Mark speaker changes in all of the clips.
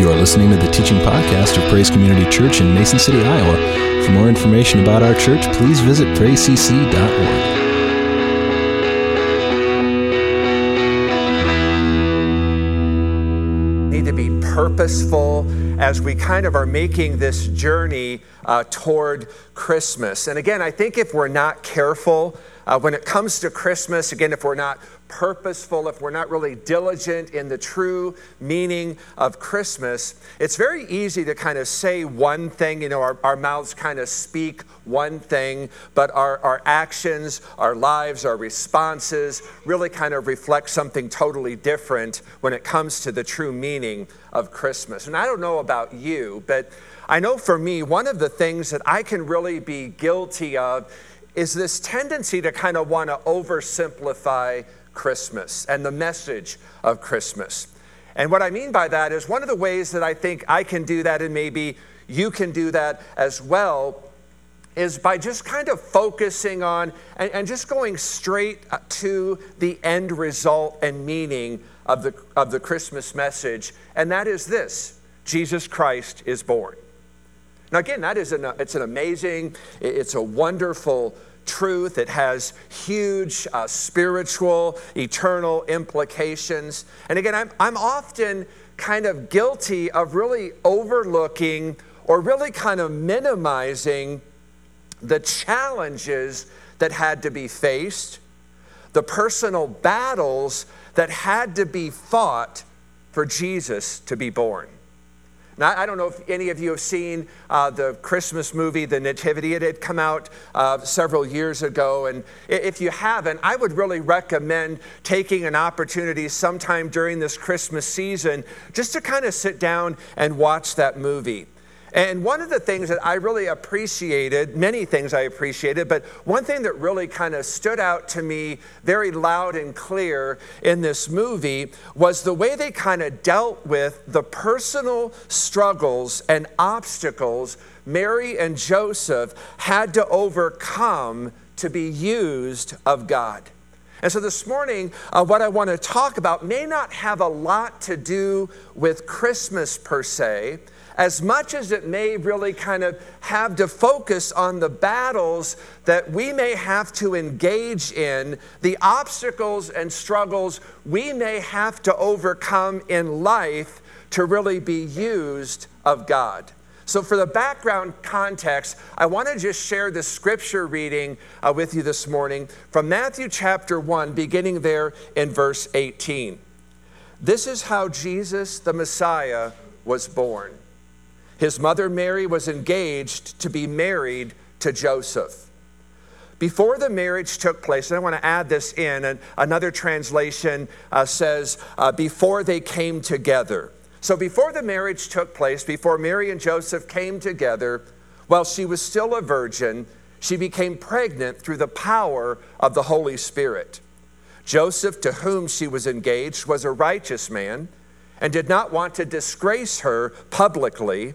Speaker 1: You are listening to the teaching podcast of Praise Community Church in Mason City, Iowa. For more information about our church, please visit praisecc.org.
Speaker 2: need to be purposeful as we kind of are making this journey uh, toward Christmas. And again, I think if we're not careful, uh, when it comes to Christmas, again, if we're not purposeful, if we're not really diligent in the true meaning of Christmas, it's very easy to kind of say one thing. You know, our, our mouths kind of speak one thing, but our, our actions, our lives, our responses really kind of reflect something totally different when it comes to the true meaning of Christmas. And I don't know about you, but I know for me, one of the things that I can really be guilty of is this tendency to kind of want to oversimplify Christmas and the message of Christmas. And what I mean by that is one of the ways that I think I can do that, and maybe you can do that as well, is by just kind of focusing on and, and just going straight to the end result and meaning of the, of the Christmas message, and that is this Jesus Christ is born. Now, again, that is an, it's an amazing, it's a wonderful truth. It has huge uh, spiritual, eternal implications. And again, I'm, I'm often kind of guilty of really overlooking or really kind of minimizing the challenges that had to be faced, the personal battles that had to be fought for Jesus to be born. Now, I don't know if any of you have seen uh, the Christmas movie, The Nativity. It had come out uh, several years ago. And if you haven't, I would really recommend taking an opportunity sometime during this Christmas season just to kind of sit down and watch that movie. And one of the things that I really appreciated, many things I appreciated, but one thing that really kind of stood out to me very loud and clear in this movie was the way they kind of dealt with the personal struggles and obstacles Mary and Joseph had to overcome to be used of God. And so this morning, uh, what I want to talk about may not have a lot to do with Christmas per se as much as it may really kind of have to focus on the battles that we may have to engage in, the obstacles and struggles we may have to overcome in life to really be used of God. So, for the background context, I want to just share the scripture reading uh, with you this morning from Matthew chapter 1, beginning there in verse 18. This is how Jesus, the Messiah, was born. His mother Mary was engaged to be married to Joseph. Before the marriage took place, and I want to add this in, and another translation uh, says, uh, before they came together. So before the marriage took place, before Mary and Joseph came together, while she was still a virgin, she became pregnant through the power of the Holy Spirit. Joseph, to whom she was engaged, was a righteous man and did not want to disgrace her publicly.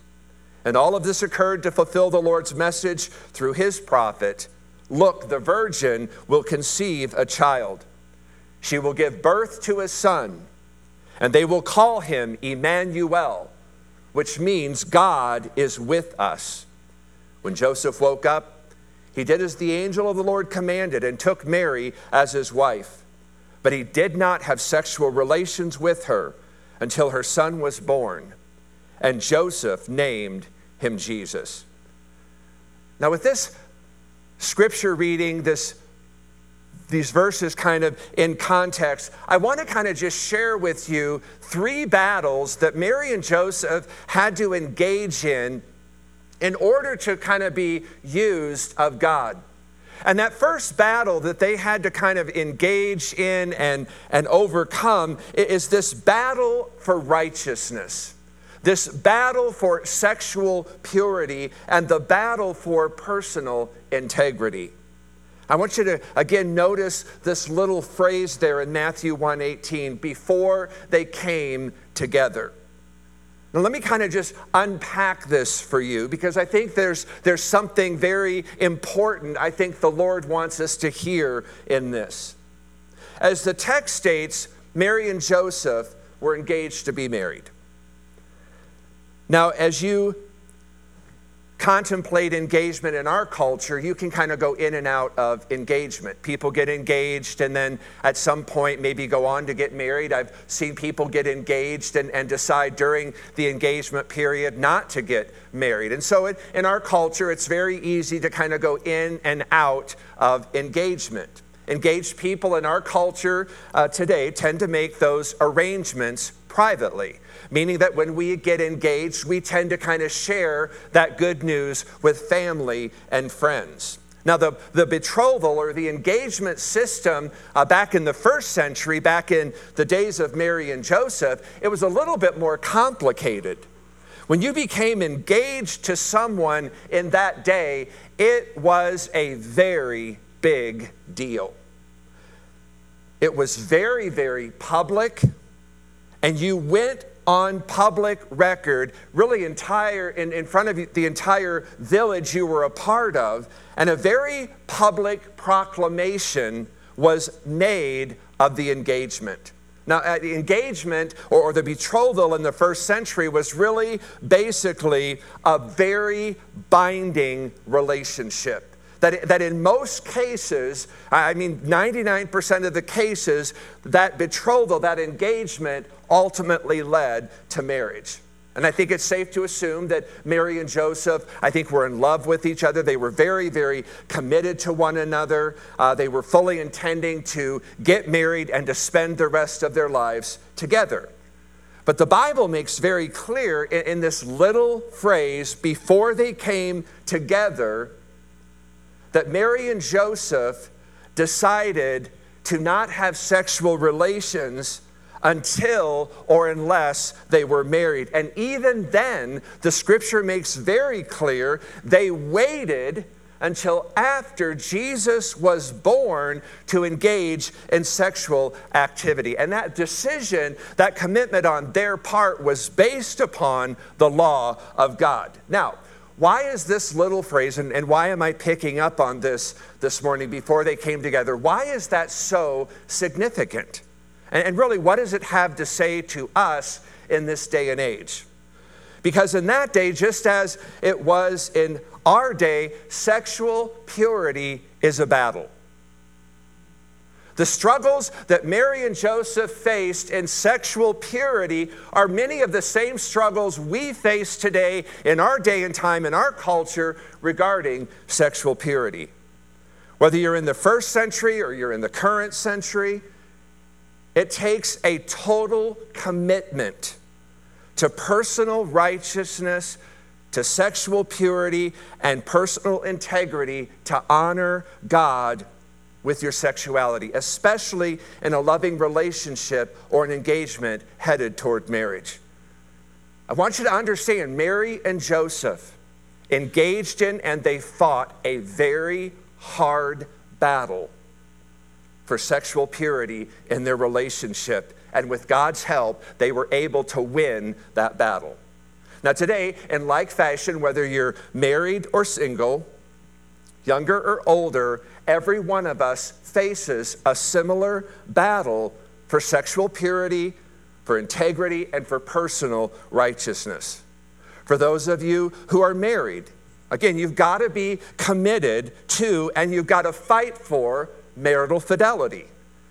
Speaker 2: And all of this occurred to fulfill the Lord's message through his prophet Look, the virgin will conceive a child. She will give birth to a son, and they will call him Emmanuel, which means God is with us. When Joseph woke up, he did as the angel of the Lord commanded and took Mary as his wife. But he did not have sexual relations with her until her son was born and Joseph named him Jesus. Now, with this scripture reading, this these verses kind of in context, I want to kind of just share with you three battles that Mary and Joseph had to engage in in order to kind of be used of God. And that first battle that they had to kind of engage in and, and overcome is this battle for righteousness this battle for sexual purity and the battle for personal integrity. I want you to again notice this little phrase there in Matthew 1:18 before they came together. Now let me kind of just unpack this for you because I think there's there's something very important I think the Lord wants us to hear in this. As the text states, Mary and Joseph were engaged to be married. Now, as you contemplate engagement in our culture, you can kind of go in and out of engagement. People get engaged and then at some point maybe go on to get married. I've seen people get engaged and, and decide during the engagement period not to get married. And so it, in our culture, it's very easy to kind of go in and out of engagement. Engaged people in our culture uh, today tend to make those arrangements privately meaning that when we get engaged, we tend to kind of share that good news with family and friends. Now, the, the betrothal or the engagement system uh, back in the first century, back in the days of Mary and Joseph, it was a little bit more complicated. When you became engaged to someone in that day, it was a very big deal. It was very, very public, and you went on public record, really entire in, in front of the entire village you were a part of, and a very public proclamation was made of the engagement. Now, uh, the engagement or, or the betrothal in the first century was really basically a very binding relationship that, that in most cases, I mean, 99% of the cases, that betrothal, that engagement ultimately led to marriage. And I think it's safe to assume that Mary and Joseph, I think, were in love with each other. They were very, very committed to one another. Uh, they were fully intending to get married and to spend the rest of their lives together. But the Bible makes very clear in, in this little phrase, before they came together, that Mary and Joseph decided to not have sexual relations until or unless they were married. And even then, the scripture makes very clear they waited until after Jesus was born to engage in sexual activity. And that decision, that commitment on their part was based upon the law of God. Now, why is this little phrase, and, and why am I picking up on this this morning before they came together? Why is that so significant? And, and really, what does it have to say to us in this day and age? Because in that day, just as it was in our day, sexual purity is a battle. The struggles that Mary and Joseph faced in sexual purity are many of the same struggles we face today in our day and time in our culture regarding sexual purity. Whether you're in the first century or you're in the current century, it takes a total commitment to personal righteousness, to sexual purity, and personal integrity to honor God with your sexuality, especially in a loving relationship or an engagement headed toward marriage. I want you to understand Mary and Joseph engaged in and they fought a very hard battle for sexual purity in their relationship. And with God's help, they were able to win that battle. Now, today, in like fashion, whether you're married or single, younger or older, every one of us faces a similar battle for sexual purity, for integrity, and for personal righteousness. For those of you who are married, again, you've got to be committed to and you've got to fight for marital fidelity.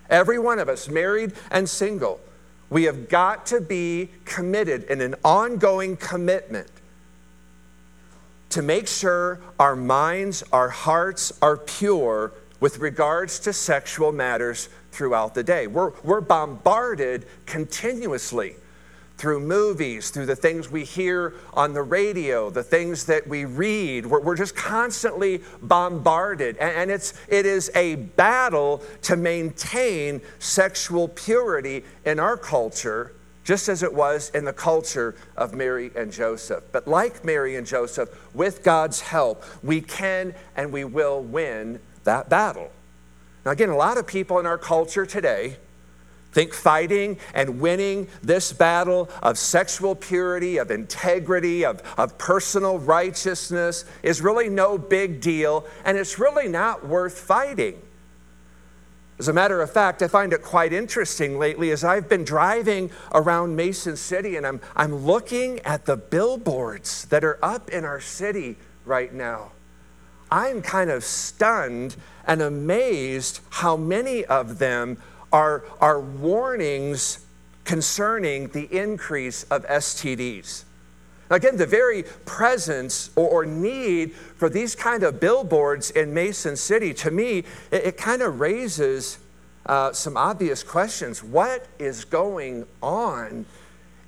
Speaker 2: Every one of us, married and single, we have got to be committed in an ongoing commitment to make sure our minds, our hearts are pure with regards to sexual matters throughout the day. We're, we're bombarded continuously through movies, through the things we hear on the radio, the things that we read. We're, we're just constantly bombarded. And, and it's, it is a battle to maintain sexual purity in our culture just as it was in the culture of Mary and Joseph. But like Mary and Joseph, with God's help, we can and we will win that battle. Now, again, a lot of people in our culture today think fighting and winning this battle of sexual purity, of integrity, of, of personal righteousness is really no big deal, and it's really not worth fighting. As a matter of fact, I find it quite interesting lately as I've been driving around Mason City and I'm, I'm looking at the billboards that are up in our city right now. I'm kind of stunned and amazed how many of them are, are warnings concerning the increase of STDs. Again, the very presence or, or, need for these kind of billboards in Mason City, to me, it, it kind of raises uh, some obvious questions. What is going on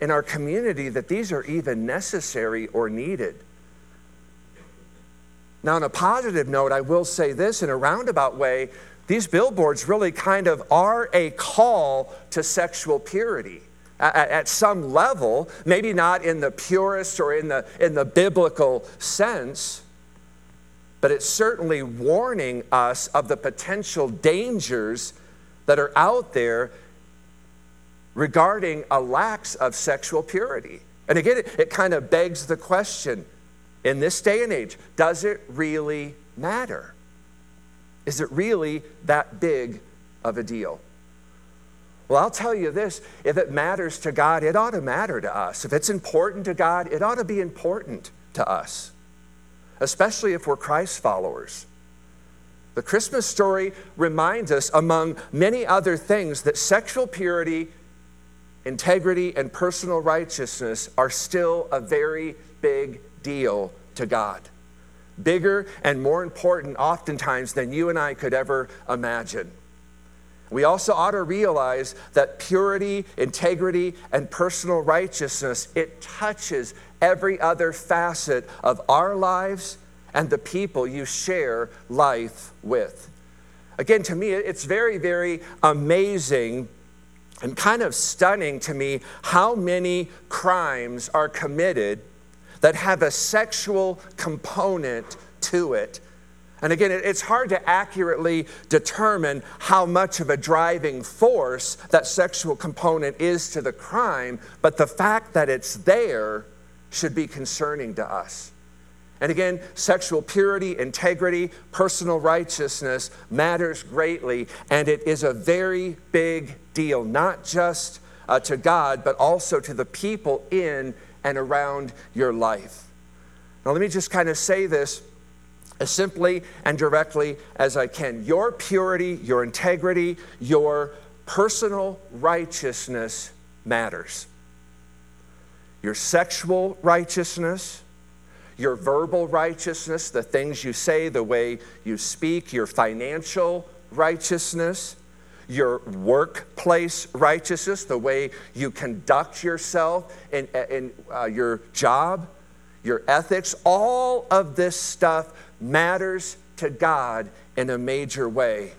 Speaker 2: in our community that these are even necessary or needed? Now, on a positive note, I will say this in a roundabout way these billboards really kind of are a call to sexual purity at, at, some level, maybe not in the purest or in the, in the biblical sense, but it's certainly warning us of the potential dangers that are out there regarding a lack of sexual purity. And again, it, it kind of begs the question in this day and age does it really matter? Is it really that big of a deal? Well, I'll tell you this if it matters to God, it ought to matter to us. If it's important to God, it ought to be important to us, especially if we're Christ followers. The Christmas story reminds us, among many other things, that sexual purity, integrity, and personal righteousness are still a very big deal to God bigger and more important oftentimes than you and I could ever imagine. We also ought to realize that purity, integrity, and personal righteousness, it touches every other facet of our lives and the people you share life with. Again, to me, it's very, very amazing and kind of stunning to me how many crimes are committed that have a sexual component to it. And again, it's hard to accurately determine how much of a driving force that sexual component is to the crime, but the fact that it's there should be concerning to us. And again, sexual purity, integrity, personal righteousness matters greatly, and it is a very big deal, not just uh, to God, but also to the people in and around your life. Now, let me just kind of say this as simply and directly as I can. Your purity, your integrity, your personal righteousness matters. Your sexual righteousness, your verbal righteousness, the things you say, the way you speak, your financial righteousness, your workplace righteousness, the way you conduct yourself in, in uh, your job, your ethics, all of this stuff matters to God in a major way.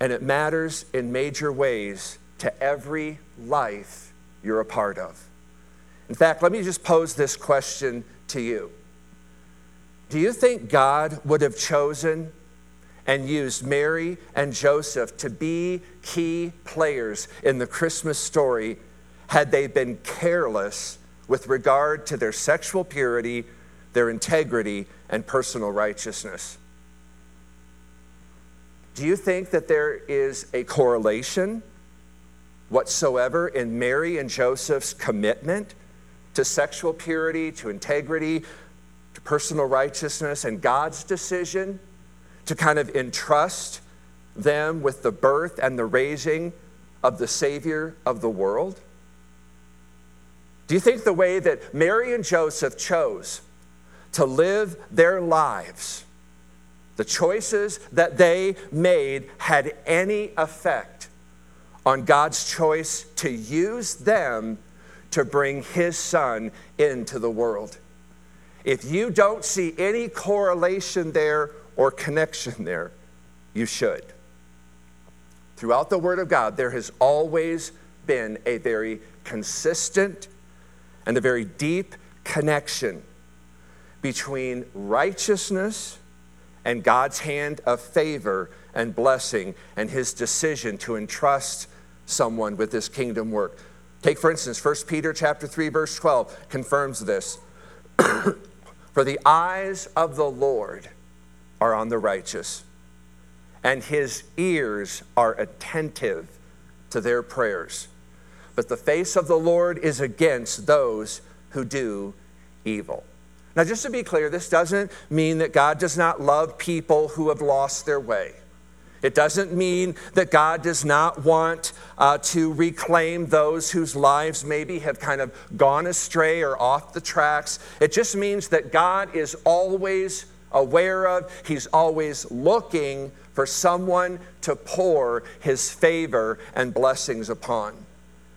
Speaker 2: And it matters in major ways to every life you're a part of. In fact, let me just pose this question to you Do you think God would have chosen and used Mary and Joseph to be key players in the Christmas story had they been careless with regard to their sexual purity, their integrity, and personal righteousness? Do you think that there is a correlation whatsoever in Mary and Joseph's commitment to sexual purity, to integrity, to personal righteousness, and God's decision to kind of entrust them with the birth and the raising of the Savior of the world? Do you think the way that Mary and Joseph chose to live their lives, the choices that they made, had any effect on God's choice to use them to bring His Son into the world? If you don't see any correlation there or connection there, you should. Throughout the Word of God, there has always been a very consistent and a very deep connection between righteousness and God's hand of favor and blessing and his decision to entrust someone with this kingdom work. Take for instance 1 Peter chapter 3 verse 12 confirms this. For the eyes of the Lord are on the righteous, and his ears are attentive to their prayers. But the face of the Lord is against those who do evil. Now, just to be clear, this doesn't mean that God does not love people who have lost their way. It doesn't mean that God does not want uh, to reclaim those whose lives maybe have kind of gone astray or off the tracks. It just means that God is always aware of, He's always looking for someone to pour His favor and blessings upon.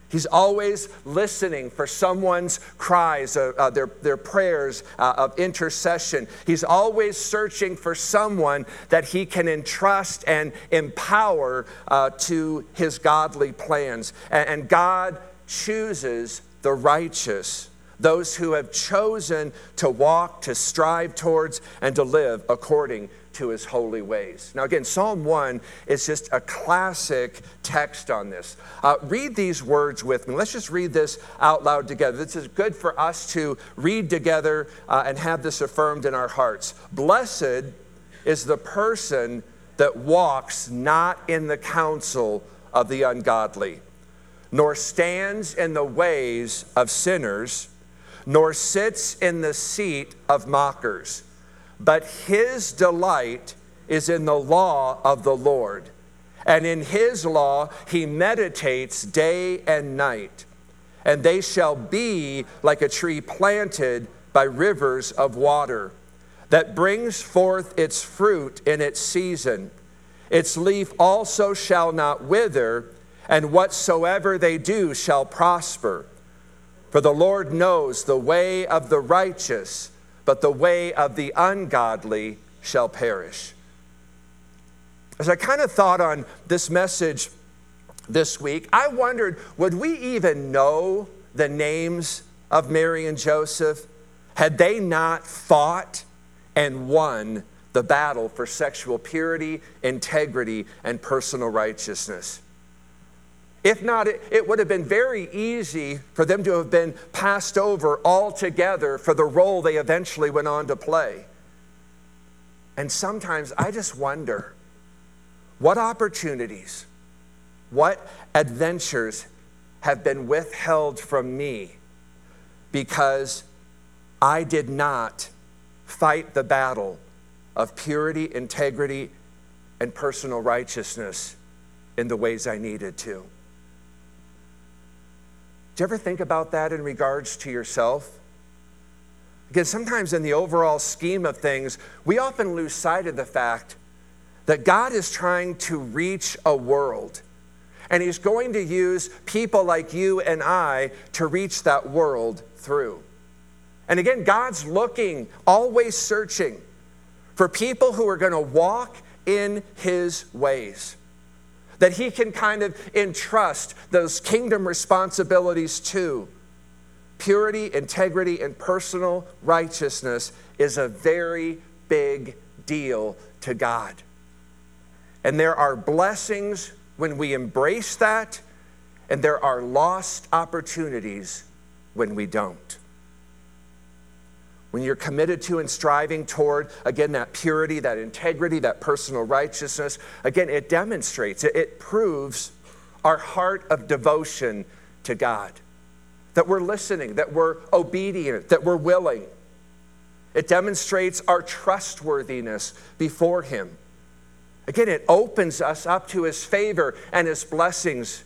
Speaker 2: He's always listening for someone's cries, uh, uh, their, their prayers uh, of intercession. He's always searching for someone that he can entrust and empower uh, to his godly plans. And, and God chooses the righteous, those who have chosen to walk, to strive towards, and to live according to his holy ways. Now, again, Psalm 1 is just a classic text on this. Uh, read these words with me. Let's just read this out loud together. This is good for us to read together uh, and have this affirmed in our hearts. Blessed is the person that walks not in the counsel of the ungodly, nor stands in the ways of sinners, nor sits in the seat of mockers but his delight is in the law of the Lord. And in his law he meditates day and night. And they shall be like a tree planted by rivers of water that brings forth its fruit in its season. Its leaf also shall not wither, and whatsoever they do shall prosper. For the Lord knows the way of the righteous but the way of the ungodly shall perish. As I kind of thought on this message this week, I wondered would we even know the names of Mary and Joseph had they not fought and won the battle for sexual purity, integrity, and personal righteousness? If not, it, it, would have been very easy for them to have been passed over altogether for the role they eventually went on to play. And sometimes I just wonder what opportunities, what adventures have been withheld from me because I did not fight the battle of purity, integrity, and personal righteousness in the ways I needed to. Do you ever think about that in regards to yourself? Because sometimes in the overall scheme of things, we often lose sight of the fact that God is trying to reach a world. And He's going to use people like you and I to reach that world through. And again, God's looking, always searching for people who are going to walk in His ways that he can kind of entrust those kingdom responsibilities to. Purity, integrity, and personal righteousness is a very big deal to God. And there are blessings when we embrace that, and there are lost opportunities when we don't when you're committed to and striving toward, again, that purity, that integrity, that personal righteousness, again, it demonstrates, it, it proves our heart of devotion to God. That we're listening, that we're obedient, that we're willing. It demonstrates our trustworthiness before Him. Again, it opens us up to His favor and His blessings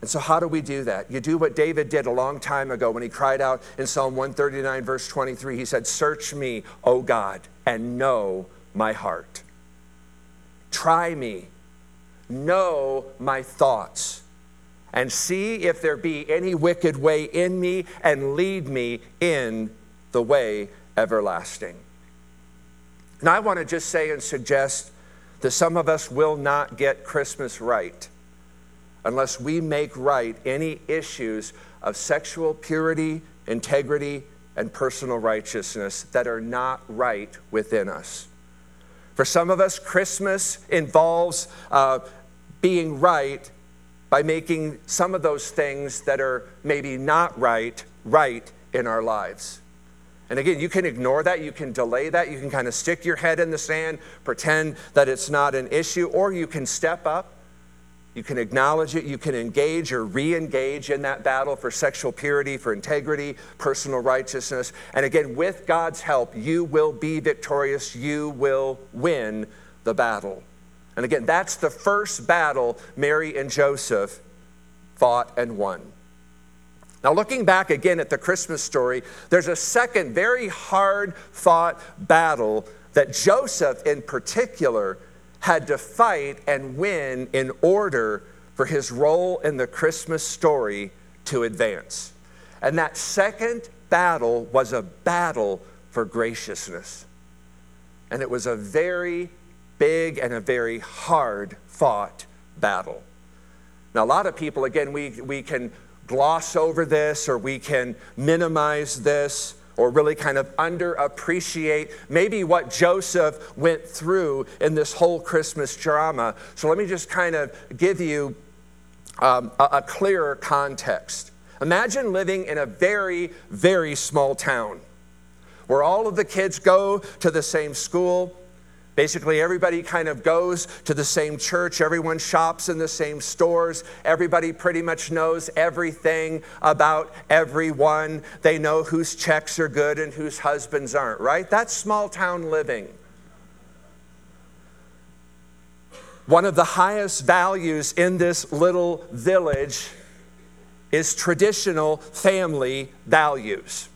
Speaker 2: and so, how do we do that? You do what David did a long time ago when he cried out in Psalm 139, verse 23. He said, Search me, O God, and know my heart. Try me, know my thoughts, and see if there be any wicked way in me, and lead me in the way everlasting. Now, I want to just say and suggest that some of us will not get Christmas right unless we make right any issues of sexual purity, integrity, and personal righteousness that are not right within us. For some of us, Christmas involves uh, being right by making some of those things that are maybe not right, right in our lives. And again, you can ignore that, you can delay that, you can kind of stick your head in the sand, pretend that it's not an issue, or you can step up you can acknowledge it, you can engage or re engage in that battle for sexual purity, for integrity, personal righteousness. And again, with God's help, you will be victorious, you will win the battle. And again, that's the first battle Mary and Joseph fought and won. Now, looking back again at the Christmas story, there's a second very hard fought battle that Joseph in particular had to fight and win in order for his role in the Christmas story to advance. And that second battle was a battle for graciousness. And it was a very big and a very hard fought battle. Now, a lot of people, again, we, we can gloss over this or we can minimize this or really kind of underappreciate maybe what Joseph went through in this whole Christmas drama. So let me just kind of give you um, a, a clearer context. Imagine living in a very, very small town where all of the kids go to the same school, Basically, everybody kind of goes to the same church, everyone shops in the same stores, everybody pretty much knows everything about everyone. They know whose checks are good and whose husbands aren't, right? That's small town living. One of the highest values in this little village is traditional family values.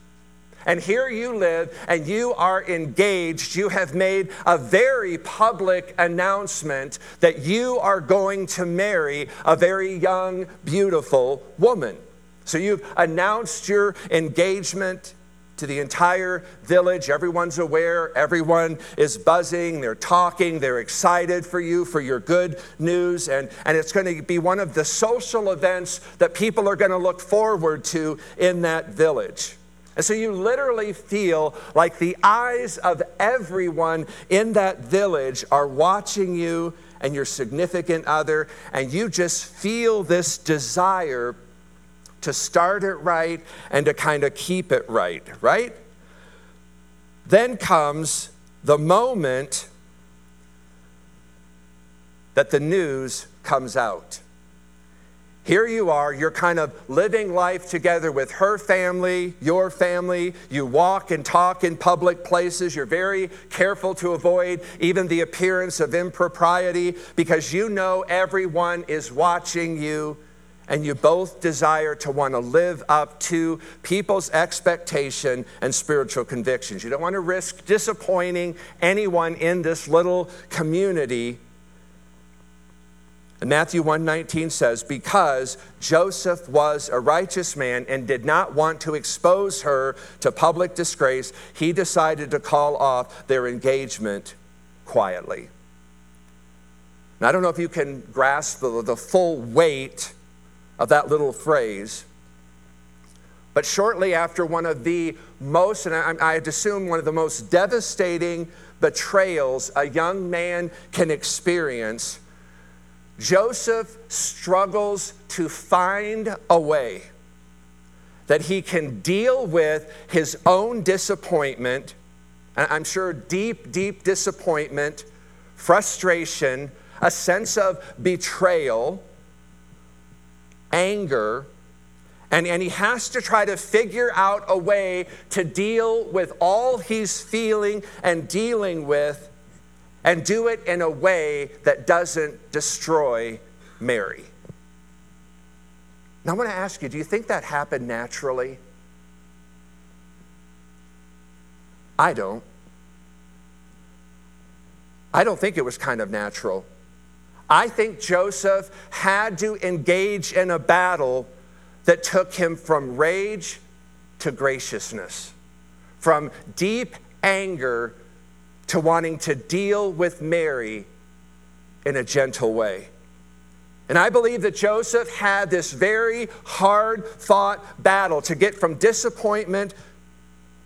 Speaker 2: And here you live and you are engaged. You have made a very public announcement that you are going to marry a very young, beautiful woman. So you've announced your engagement to the entire village. Everyone's aware, everyone is buzzing, they're talking, they're excited for you, for your good news. And, and it's going to be one of the social events that people are going to look forward to in that village. And so you literally feel like the eyes of everyone in that village are watching you and your significant other, and you just feel this desire to start it right and to kind of keep it right, right? Then comes the moment that the news comes out. Here you are, you're kind of living life together with her family, your family. You walk and talk in public places. You're very careful to avoid even the appearance of impropriety because you know everyone is watching you and you both desire to want to live up to people's expectation and spiritual convictions. You don't want to risk disappointing anyone in this little community and Matthew 1:19 says, "Because Joseph was a righteous man and did not want to expose her to public disgrace, he decided to call off their engagement quietly." Now, I don't know if you can grasp the, the full weight of that little phrase, but shortly after one of the most, and I, I'd assume one of the most devastating betrayals a young man can experience, Joseph struggles to find a way that he can deal with his own disappointment. and I'm sure deep, deep disappointment, frustration, a sense of betrayal, anger, and, and he has to try to figure out a way to deal with all he's feeling and dealing with and do it in a way that doesn't destroy Mary. Now, I want to ask you do you think that happened naturally? I don't. I don't think it was kind of natural. I think Joseph had to engage in a battle that took him from rage to graciousness, from deep anger to wanting to deal with Mary in a gentle way. And I believe that Joseph had this very hard fought battle to get from disappointment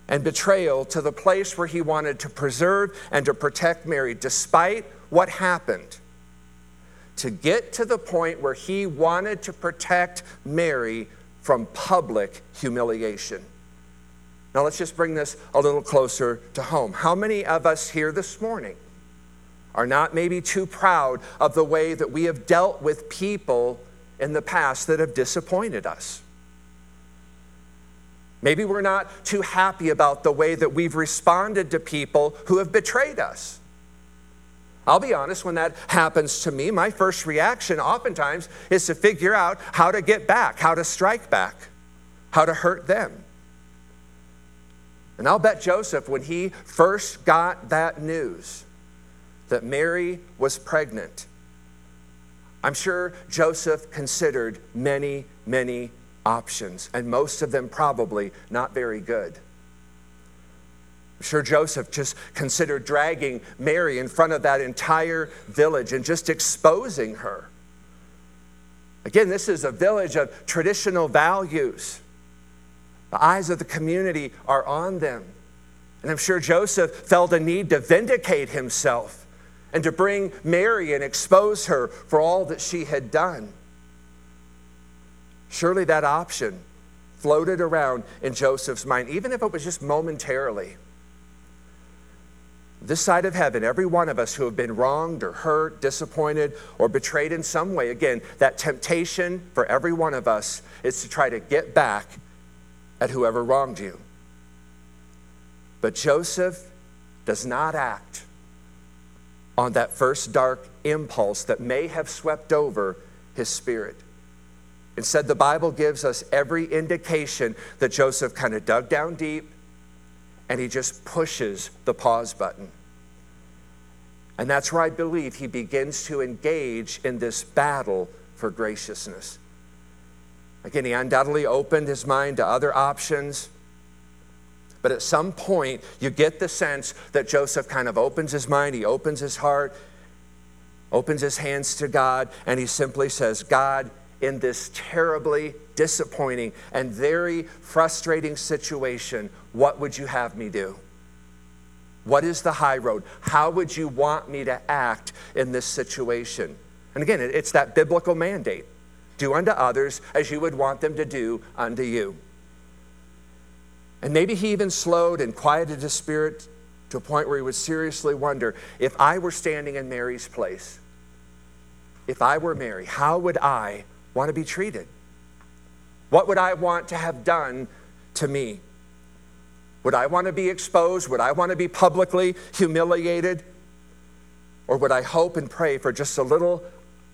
Speaker 2: and betrayal to the place where he wanted to preserve and to protect Mary, despite what happened. To get to the point where he wanted to protect Mary from public humiliation. Now, let's just bring this a little closer to home. How many of us here this morning are not maybe too proud of the way that we have dealt with people in the past that have disappointed us? Maybe we're not too happy about the way that we've responded to people who have betrayed us. I'll be honest, when that happens to me, my first reaction oftentimes is to figure out how to get back, how to strike back, how to hurt them. And I'll bet Joseph, when he first got that news that Mary was pregnant, I'm sure Joseph considered many, many options, and most of them probably not very good. I'm sure Joseph just considered dragging Mary in front of that entire village and just exposing her. Again, this is a village of traditional values. The eyes of the community are on them. And I'm sure Joseph felt a need to vindicate himself and to bring Mary and expose her for all that she had done. Surely that option floated around in Joseph's mind, even if it was just momentarily. This side of heaven, every one of us who have been wronged or hurt, disappointed, or betrayed in some way, again, that temptation for every one of us is to try to get back at whoever wronged you. But Joseph does not act on that first dark impulse that may have swept over his spirit. Instead, the Bible gives us every indication that Joseph kind of dug down deep and he just pushes the pause button. And that's where I believe he begins to engage in this battle for graciousness. Again, he undoubtedly opened his mind to other options. But at some point, you get the sense that Joseph kind of opens his mind, he opens his heart, opens his hands to God, and he simply says, God, in this terribly disappointing and very frustrating situation, what would you have me do? What is the high road? How would you want me to act in this situation? And again, it's that biblical mandate do unto others as you would want them to do unto you. And maybe he even slowed and quieted his spirit to a point where he would seriously wonder if I were standing in Mary's place, if I were Mary, how would I want to be treated? What would I want to have done to me? Would I want to be exposed? Would I want to be publicly humiliated? Or would I hope and pray for just a little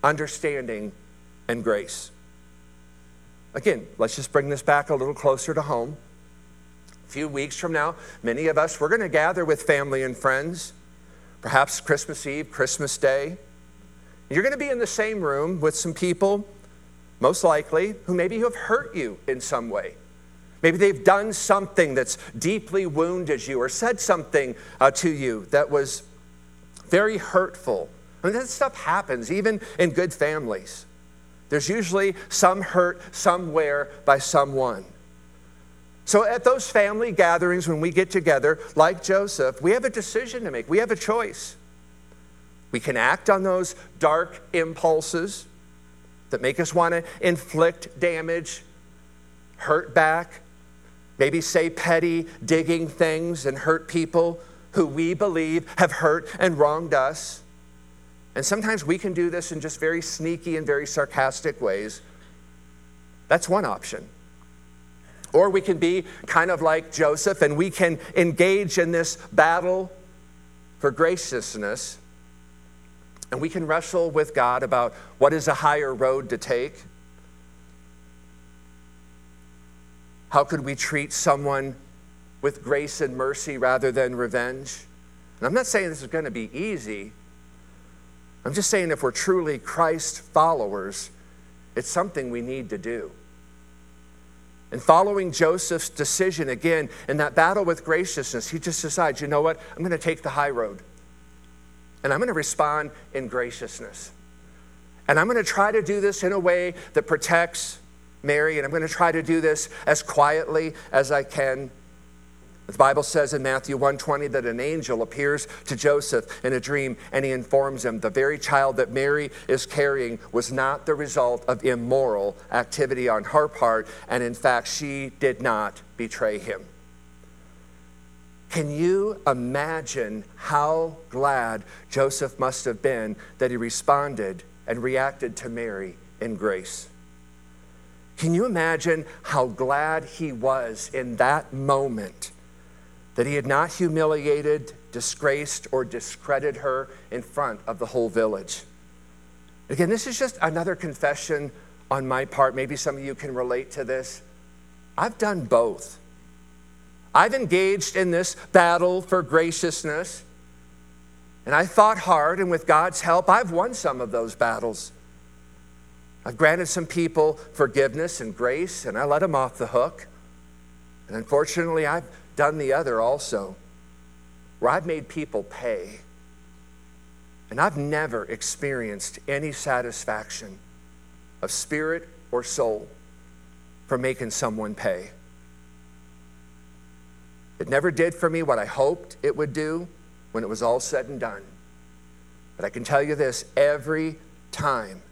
Speaker 2: understanding and grace? Again, let's just bring this back a little closer to home. A few weeks from now, many of us, we're going to gather with family and friends, perhaps Christmas Eve, Christmas Day. You're going to be in the same room with some people most likely, who maybe have hurt you in some way. Maybe they've done something that's deeply wounded you or said something uh, to you that was very hurtful. I mean, that stuff happens even in good families. There's usually some hurt somewhere by someone. So, at those family gatherings, when we get together, like Joseph, we have a decision to make. We have a choice. We can act on those dark impulses that make us want to inflict damage, hurt back, maybe say petty, digging things and hurt people who we believe have hurt and wronged us. And sometimes we can do this in just very sneaky and very sarcastic ways. That's one option. Or we can be kind of like Joseph and we can engage in this battle for graciousness and we can wrestle with God about what is a higher road to take. How could we treat someone with grace and mercy rather than revenge? And I'm not saying this is going to be easy. I'm just saying if we're truly Christ followers, it's something we need to do. And following Joseph's decision again in that battle with graciousness, he just decides, you know what? I'm going to take the high road and I'm going to respond in graciousness. And I'm going to try to do this in a way that protects Mary, and I'm going to try to do this as quietly as I can. The Bible says in Matthew 1:20 that an angel appears to Joseph in a dream and he informs him the very child that Mary is carrying was not the result of immoral activity on her part and in fact she did not betray him. Can you imagine how glad Joseph must have been that he responded and reacted to Mary in grace? Can you imagine how glad he was in that moment that he had not humiliated, disgraced, or discredited her in front of the whole village? Again, this is just another confession on my part. Maybe some of you can relate to this. I've done both. I've engaged in this battle for graciousness, and I fought hard, and with God's help, I've won some of those battles. I've granted some people forgiveness and grace, and I let them off the hook. And unfortunately, I've done the other also, where I've made people pay. And I've never experienced any satisfaction of spirit or soul for making someone pay. It never did for me what I hoped it would do when it was all said and done. But I can tell you this every time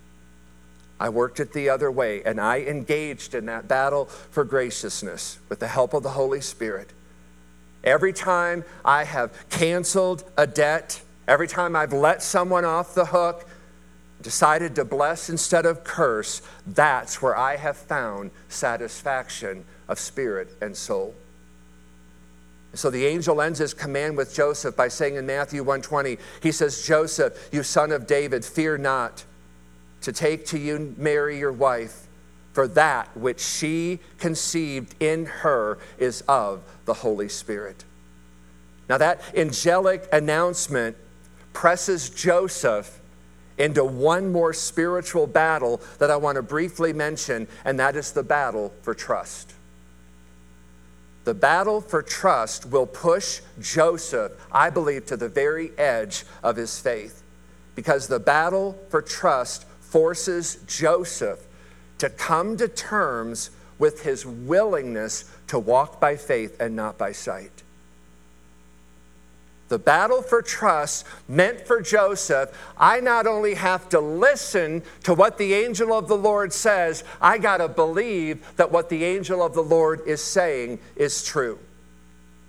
Speaker 2: I worked it the other way, and I engaged in that battle for graciousness with the help of the Holy Spirit. Every time I have canceled a debt, every time I've let someone off the hook, decided to bless instead of curse, that's where I have found satisfaction of spirit and soul. So the angel ends his command with Joseph by saying in Matthew 120, he says, Joseph, you son of David, fear not to take to you Mary, your wife, for that which she conceived in her is of the Holy Spirit. Now, that angelic announcement presses Joseph into one more spiritual battle that I want to briefly mention, and that is the battle for trust. The battle for trust will push Joseph, I believe, to the very edge of his faith because the battle for trust forces Joseph to come to terms with his willingness to walk by faith and not by sight. The battle for trust meant for Joseph, I not only have to listen to what the angel of the Lord says, I got to believe that what the angel of the Lord is saying is true.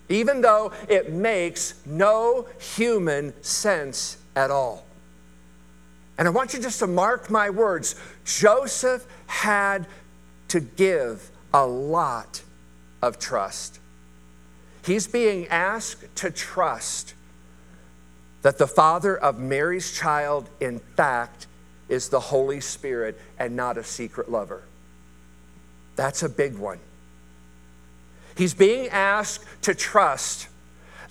Speaker 2: Even though it makes no human sense at all. And I want you just to mark my words. Joseph had to give a lot of trust. He's being asked to trust that the father of Mary's child, in fact, is the Holy Spirit and not a secret lover. That's a big one. He's being asked to trust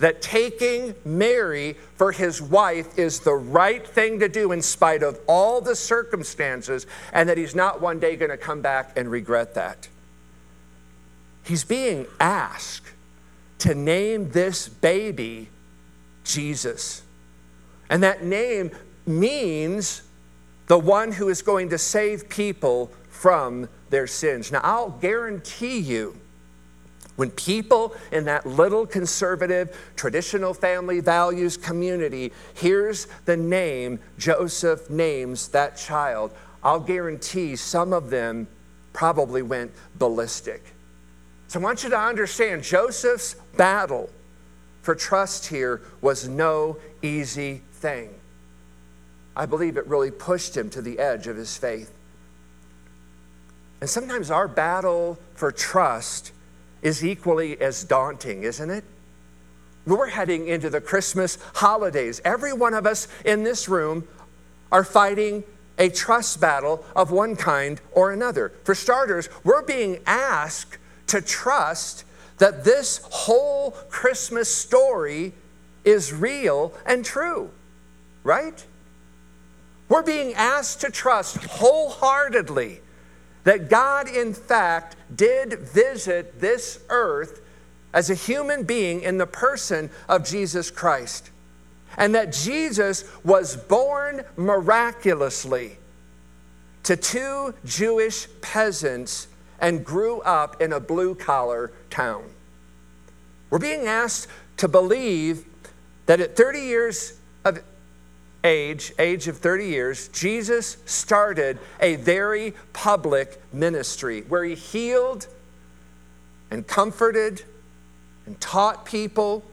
Speaker 2: that taking Mary for his wife is the right thing to do in spite of all the circumstances, and that he's not one day going to come back and regret that. He's being asked to name this baby Jesus. And that name means the one who is going to save people from their sins. Now, I'll guarantee you when people in that little conservative, traditional family values community hears the name Joseph names that child, I'll guarantee some of them probably went ballistic. So I want you to understand Joseph's battle for trust here was no easy thing. I believe it really pushed him to the edge of his faith. And sometimes our battle for trust is equally as daunting, isn't it? We're heading into the Christmas holidays. Every one of us in this room are fighting a trust battle of one kind or another. For starters, we're being asked to trust that this whole Christmas story is real and true, right? We're being asked to trust wholeheartedly that God, in fact, did visit this earth as a human being in the person of Jesus Christ. And that Jesus was born miraculously to two Jewish peasants and grew up in a blue collar town. We're being asked to believe that at 30 years age, age of 30 years, Jesus started a very public ministry where he healed and comforted and taught people.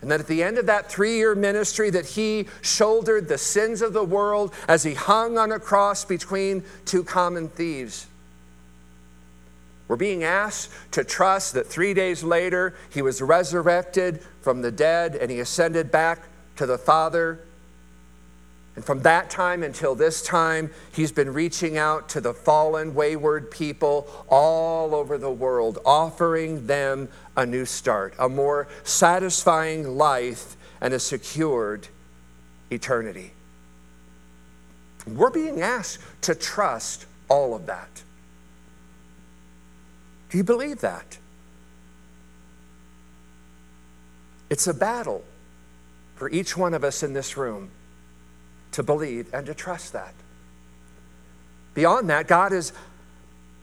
Speaker 2: And that at the end of that three year ministry, that he shouldered the sins of the world as he hung on a cross between two common thieves. We're being asked to trust that three days later he was resurrected from the dead and he ascended back to the Father. And from that time until this time, he's been reaching out to the fallen, wayward people all over the world, offering them a new start, a more satisfying life, and a secured eternity. We're being asked to trust all of that. Do you believe that? It's a battle for each one of us in this room to believe and to trust that. Beyond that, God is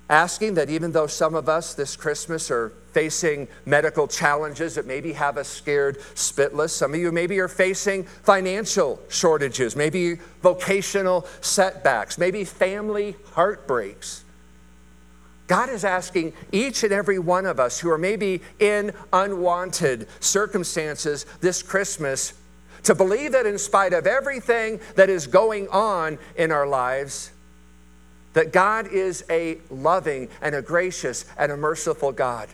Speaker 2: asking that even though some of us this Christmas are facing medical challenges that maybe have us scared spitless, some of you maybe are facing financial shortages, maybe vocational setbacks, maybe family heartbreaks. God is asking each and every one of us who are maybe in unwanted circumstances this Christmas to believe that in spite of everything that is going on in our lives, that God is a loving and a gracious and a merciful God.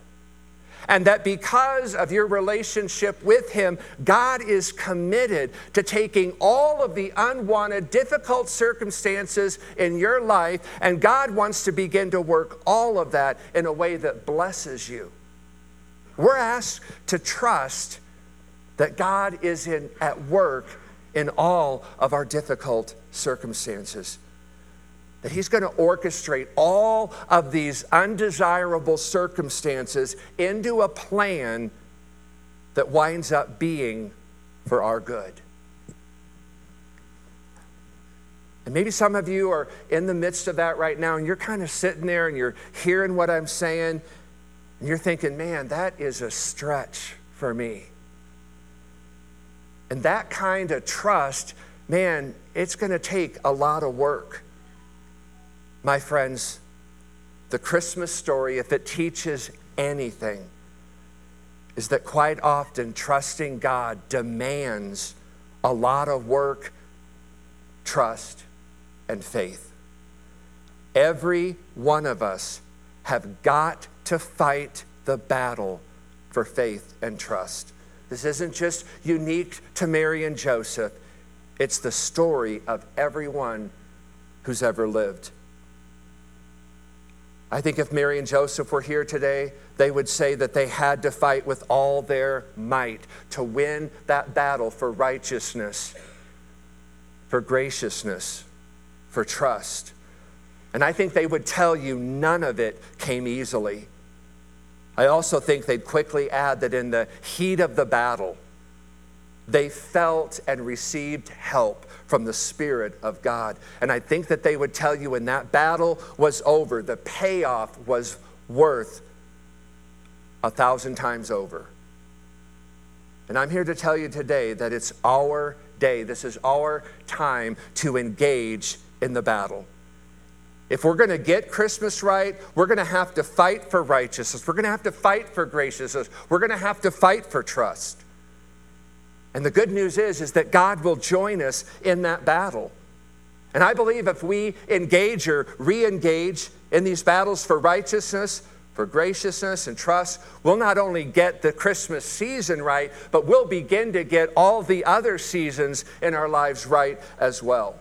Speaker 2: And that because of your relationship with Him, God is committed to taking all of the unwanted, difficult circumstances in your life, and God wants to begin to work all of that in a way that blesses you. We're asked to trust that God is in, at work in all of our difficult circumstances that He's going to orchestrate all of these undesirable circumstances into a plan that winds up being for our good. And maybe some of you are in the midst of that right now, and you're kind of sitting there and you're hearing what I'm saying, and you're thinking, man, that is a stretch for me. And that kind of trust, man, it's going to take a lot of work. My friends, the Christmas story, if it teaches anything, is that quite often trusting God demands a lot of work, trust, and faith. Every one of us have got to fight the battle for faith and trust. This isn't just unique to Mary and Joseph, it's the story of everyone who's ever lived. I think if Mary and Joseph were here today, they would say that they had to fight with all their might to win that battle for righteousness, for graciousness, for trust. And I think they would tell you none of it came easily. I also think they'd quickly add that in the heat of the battle, they felt and received help from the Spirit of God. And I think that they would tell you when that battle was over, the payoff was worth a thousand times over. And I'm here to tell you today that it's our day. This is our time to engage in the battle. If we're going to get Christmas right, we're going to have to fight for righteousness. We're going to have to fight for graciousness. We're going to have to fight for trust. And the good news is, is that God will join us in that battle. And I believe if we engage or re engage in these battles for righteousness, for graciousness and trust, we'll not only get the Christmas season right, but we'll begin to get all the other seasons in our lives right as well.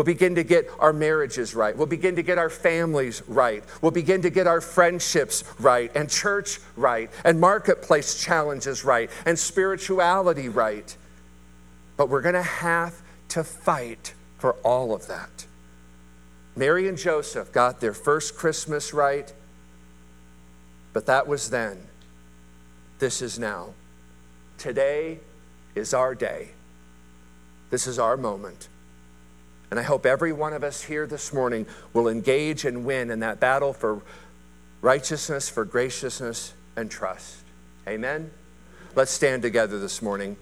Speaker 2: We'll begin to get our marriages right. We'll begin to get our families right. We'll begin to get our friendships right, and church right, and marketplace challenges right, and spirituality right. But we're going to have to fight for all of that. Mary and Joseph got their first Christmas right, but that was then. This is now. Today is our day. This is our moment. And I hope every one of us here this morning will engage and win in that battle for righteousness, for graciousness, and trust. Amen? Let's stand together this morning.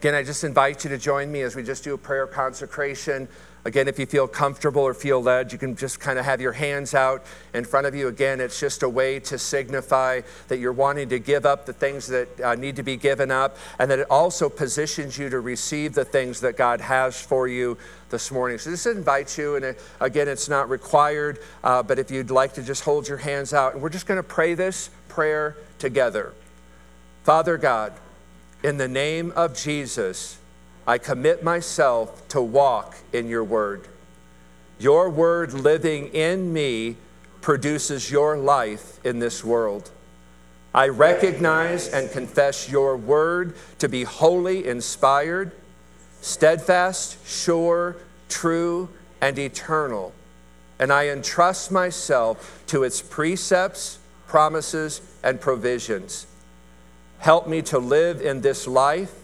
Speaker 2: Again, I just invite you to join me as we just do a prayer consecration. Again, if you feel comfortable or feel led, you can just kind of have your hands out in front of you. Again, it's just a way to signify that you're wanting to give up the things that uh, need to be given up, and that it also positions you to receive the things that God has for you this morning. So, this invites you, and uh, again, it's not required, uh, but if you'd like to just hold your hands out, and we're just going to pray this prayer together. Father God, in the name of Jesus, I commit myself to walk in your word. Your word living in me produces your life in this world. I recognize and confess your word to be wholly inspired, steadfast, sure, true, and eternal. And I entrust myself to its precepts, promises, and provisions. Help me to live in this life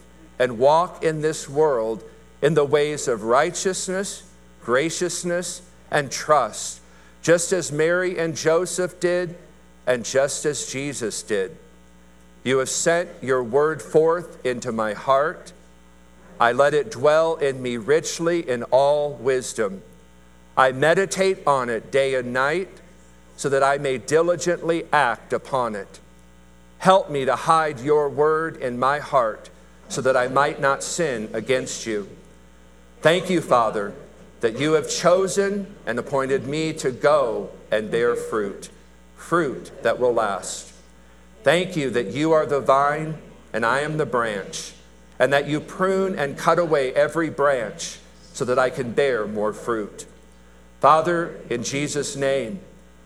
Speaker 2: and walk in this world in the ways of righteousness, graciousness, and trust, just as Mary and Joseph did, and just as Jesus did. You have sent your word forth into my heart. I let it dwell in me richly in all wisdom. I meditate on it day and night so that I may diligently act upon it. Help me to hide your word in my heart so that I might not sin against you. Thank you, Father, that you have chosen and appointed me to go and bear fruit, fruit that will last. Thank you that you are the vine and I am the branch, and that you prune and cut away every branch so that I can bear more fruit. Father, in Jesus' name,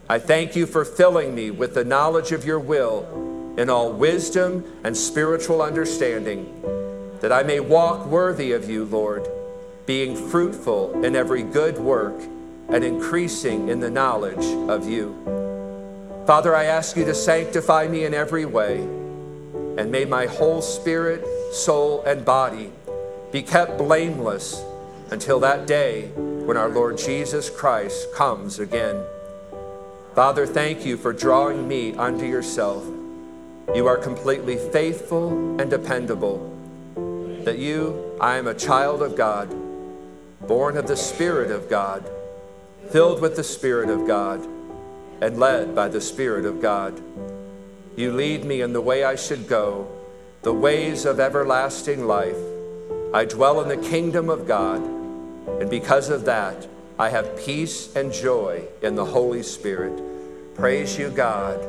Speaker 2: I thank you for filling me with the knowledge of your will in all wisdom and spiritual understanding, that I may walk worthy of you, Lord, being fruitful in every good work and increasing in the knowledge of you. Father, I ask you to sanctify me in every way, and may my whole spirit, soul, and body be kept blameless until that day when our Lord Jesus Christ comes again. Father, thank you for drawing me unto yourself you are completely faithful and dependable. That you, I am a child of God, born of the Spirit of God, filled with the Spirit of God, and led by the Spirit of God. You lead me in the way I should go, the ways of everlasting life. I dwell in the kingdom of God, and because of that, I have peace and joy in the Holy Spirit. Praise you, God.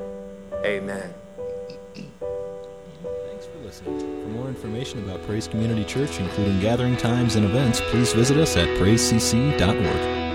Speaker 2: Amen.
Speaker 1: For more information about Praise Community Church, including gathering times and events, please visit us at praisecc.org.